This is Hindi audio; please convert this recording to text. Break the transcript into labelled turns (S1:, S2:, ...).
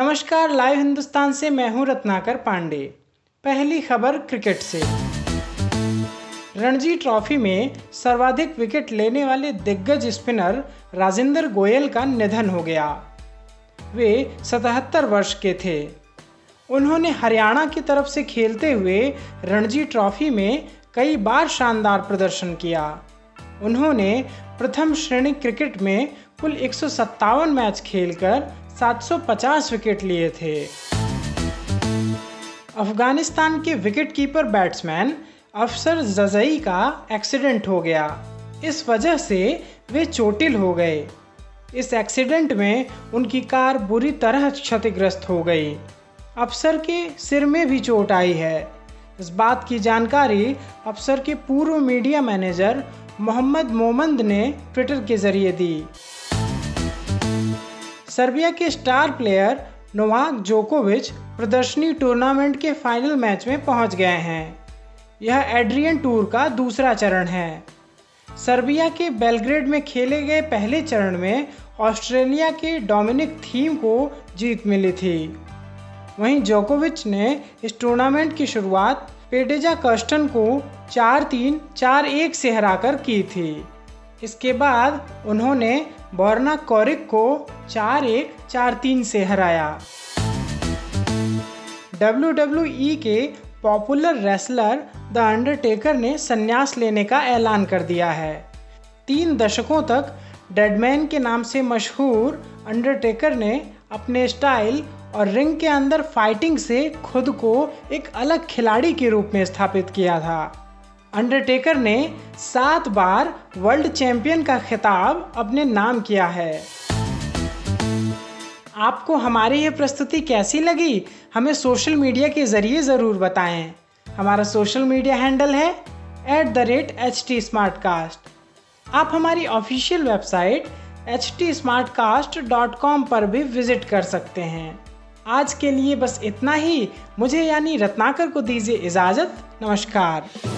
S1: नमस्कार, लाइव हिंदुस्तान से मैं हूँ रत्नाकर पांडे। पहली खबर क्रिकेट से। रणजी ट्रॉफी में सर्वाधिक विकेट लेने वाले दिग्गज स्पिनर राजेंद्र गोयल का निधन हो गया। वे 77 वर्ष के थे। उन्होंने हरियाणा की तरफ़ से खेलते हुए रणजी ट्रॉफी में कई बार शानदार प्रदर्शन किया। उन्होंने प्रथम श्रेणी क्रिकेट में कुल एक सौ सत्तावन मैच खेलकर 750 विकेट लिए थे। अफ़गानिस्तान के विकेट कीपर बैट्समैन अफसर जजई का एक्सीडेंट हो गया। इस वजह से वे चोटिल हो गए। इस एक्सीडेंट में उनकी कार बुरी तरह क्षतिग्रस्त हो गई। अफसर के सिर में भी चोट आई है। इस बात की जानकारी अफसर के पूर्व मीडिया मैनेजर मोहम्मद मोमंद ने ट्विटर के ज़रिए दी। सर्बिया के स्टार प्लेयर नोवाक जोकोविच प्रदर्शनी टूर्नामेंट के फाइनल मैच में पहुँच गए हैं। यह एड्रियन टूर का दूसरा चरण है। सर्बिया के बेलग्रेड में खेले गए पहले चरण में ऑस्ट्रेलिया के डोमिनिक थीम को जीत मिली थी। वहीं जोकोविच ने इस टूर्नामेंट की शुरुआत पेडेजा कस्टन को चार तीन, चार एक से हराकर की थी। इसके बाद उन्होंने बोर्ना कौरिक को चार एक चार तीन से हराया। डब्ल्यू डब्ल्यू ई के पॉपुलर रेसलर द अंडरटेकर ने संन्यास लेने का ऐलान कर दिया है। तीन दशकों तक डेडमैन के नाम से मशहूर अंडरटेकर ने अपने स्टाइल और रिंग के अंदर फाइटिंग से खुद को एक अलग खिलाड़ी के रूप में स्थापित किया था। अंडरटेकर ने सात बार वर्ल्ड चैंपियन का खिताब अपने नाम किया है। आपको हमारी ये प्रस्तुति कैसी लगी, हमें सोशल मीडिया के ज़रिए ज़रूर बताएँ। हमारा सोशल मीडिया हैंडल है at the rate H T आप हमारी ऑफिशियल वेबसाइट एच टी पर भी विज़िट कर सकते हैं। आज के लिए बस इतना ही। मुझे यानी रत्नाकर को दीजिए इजाज़त। नमस्कार।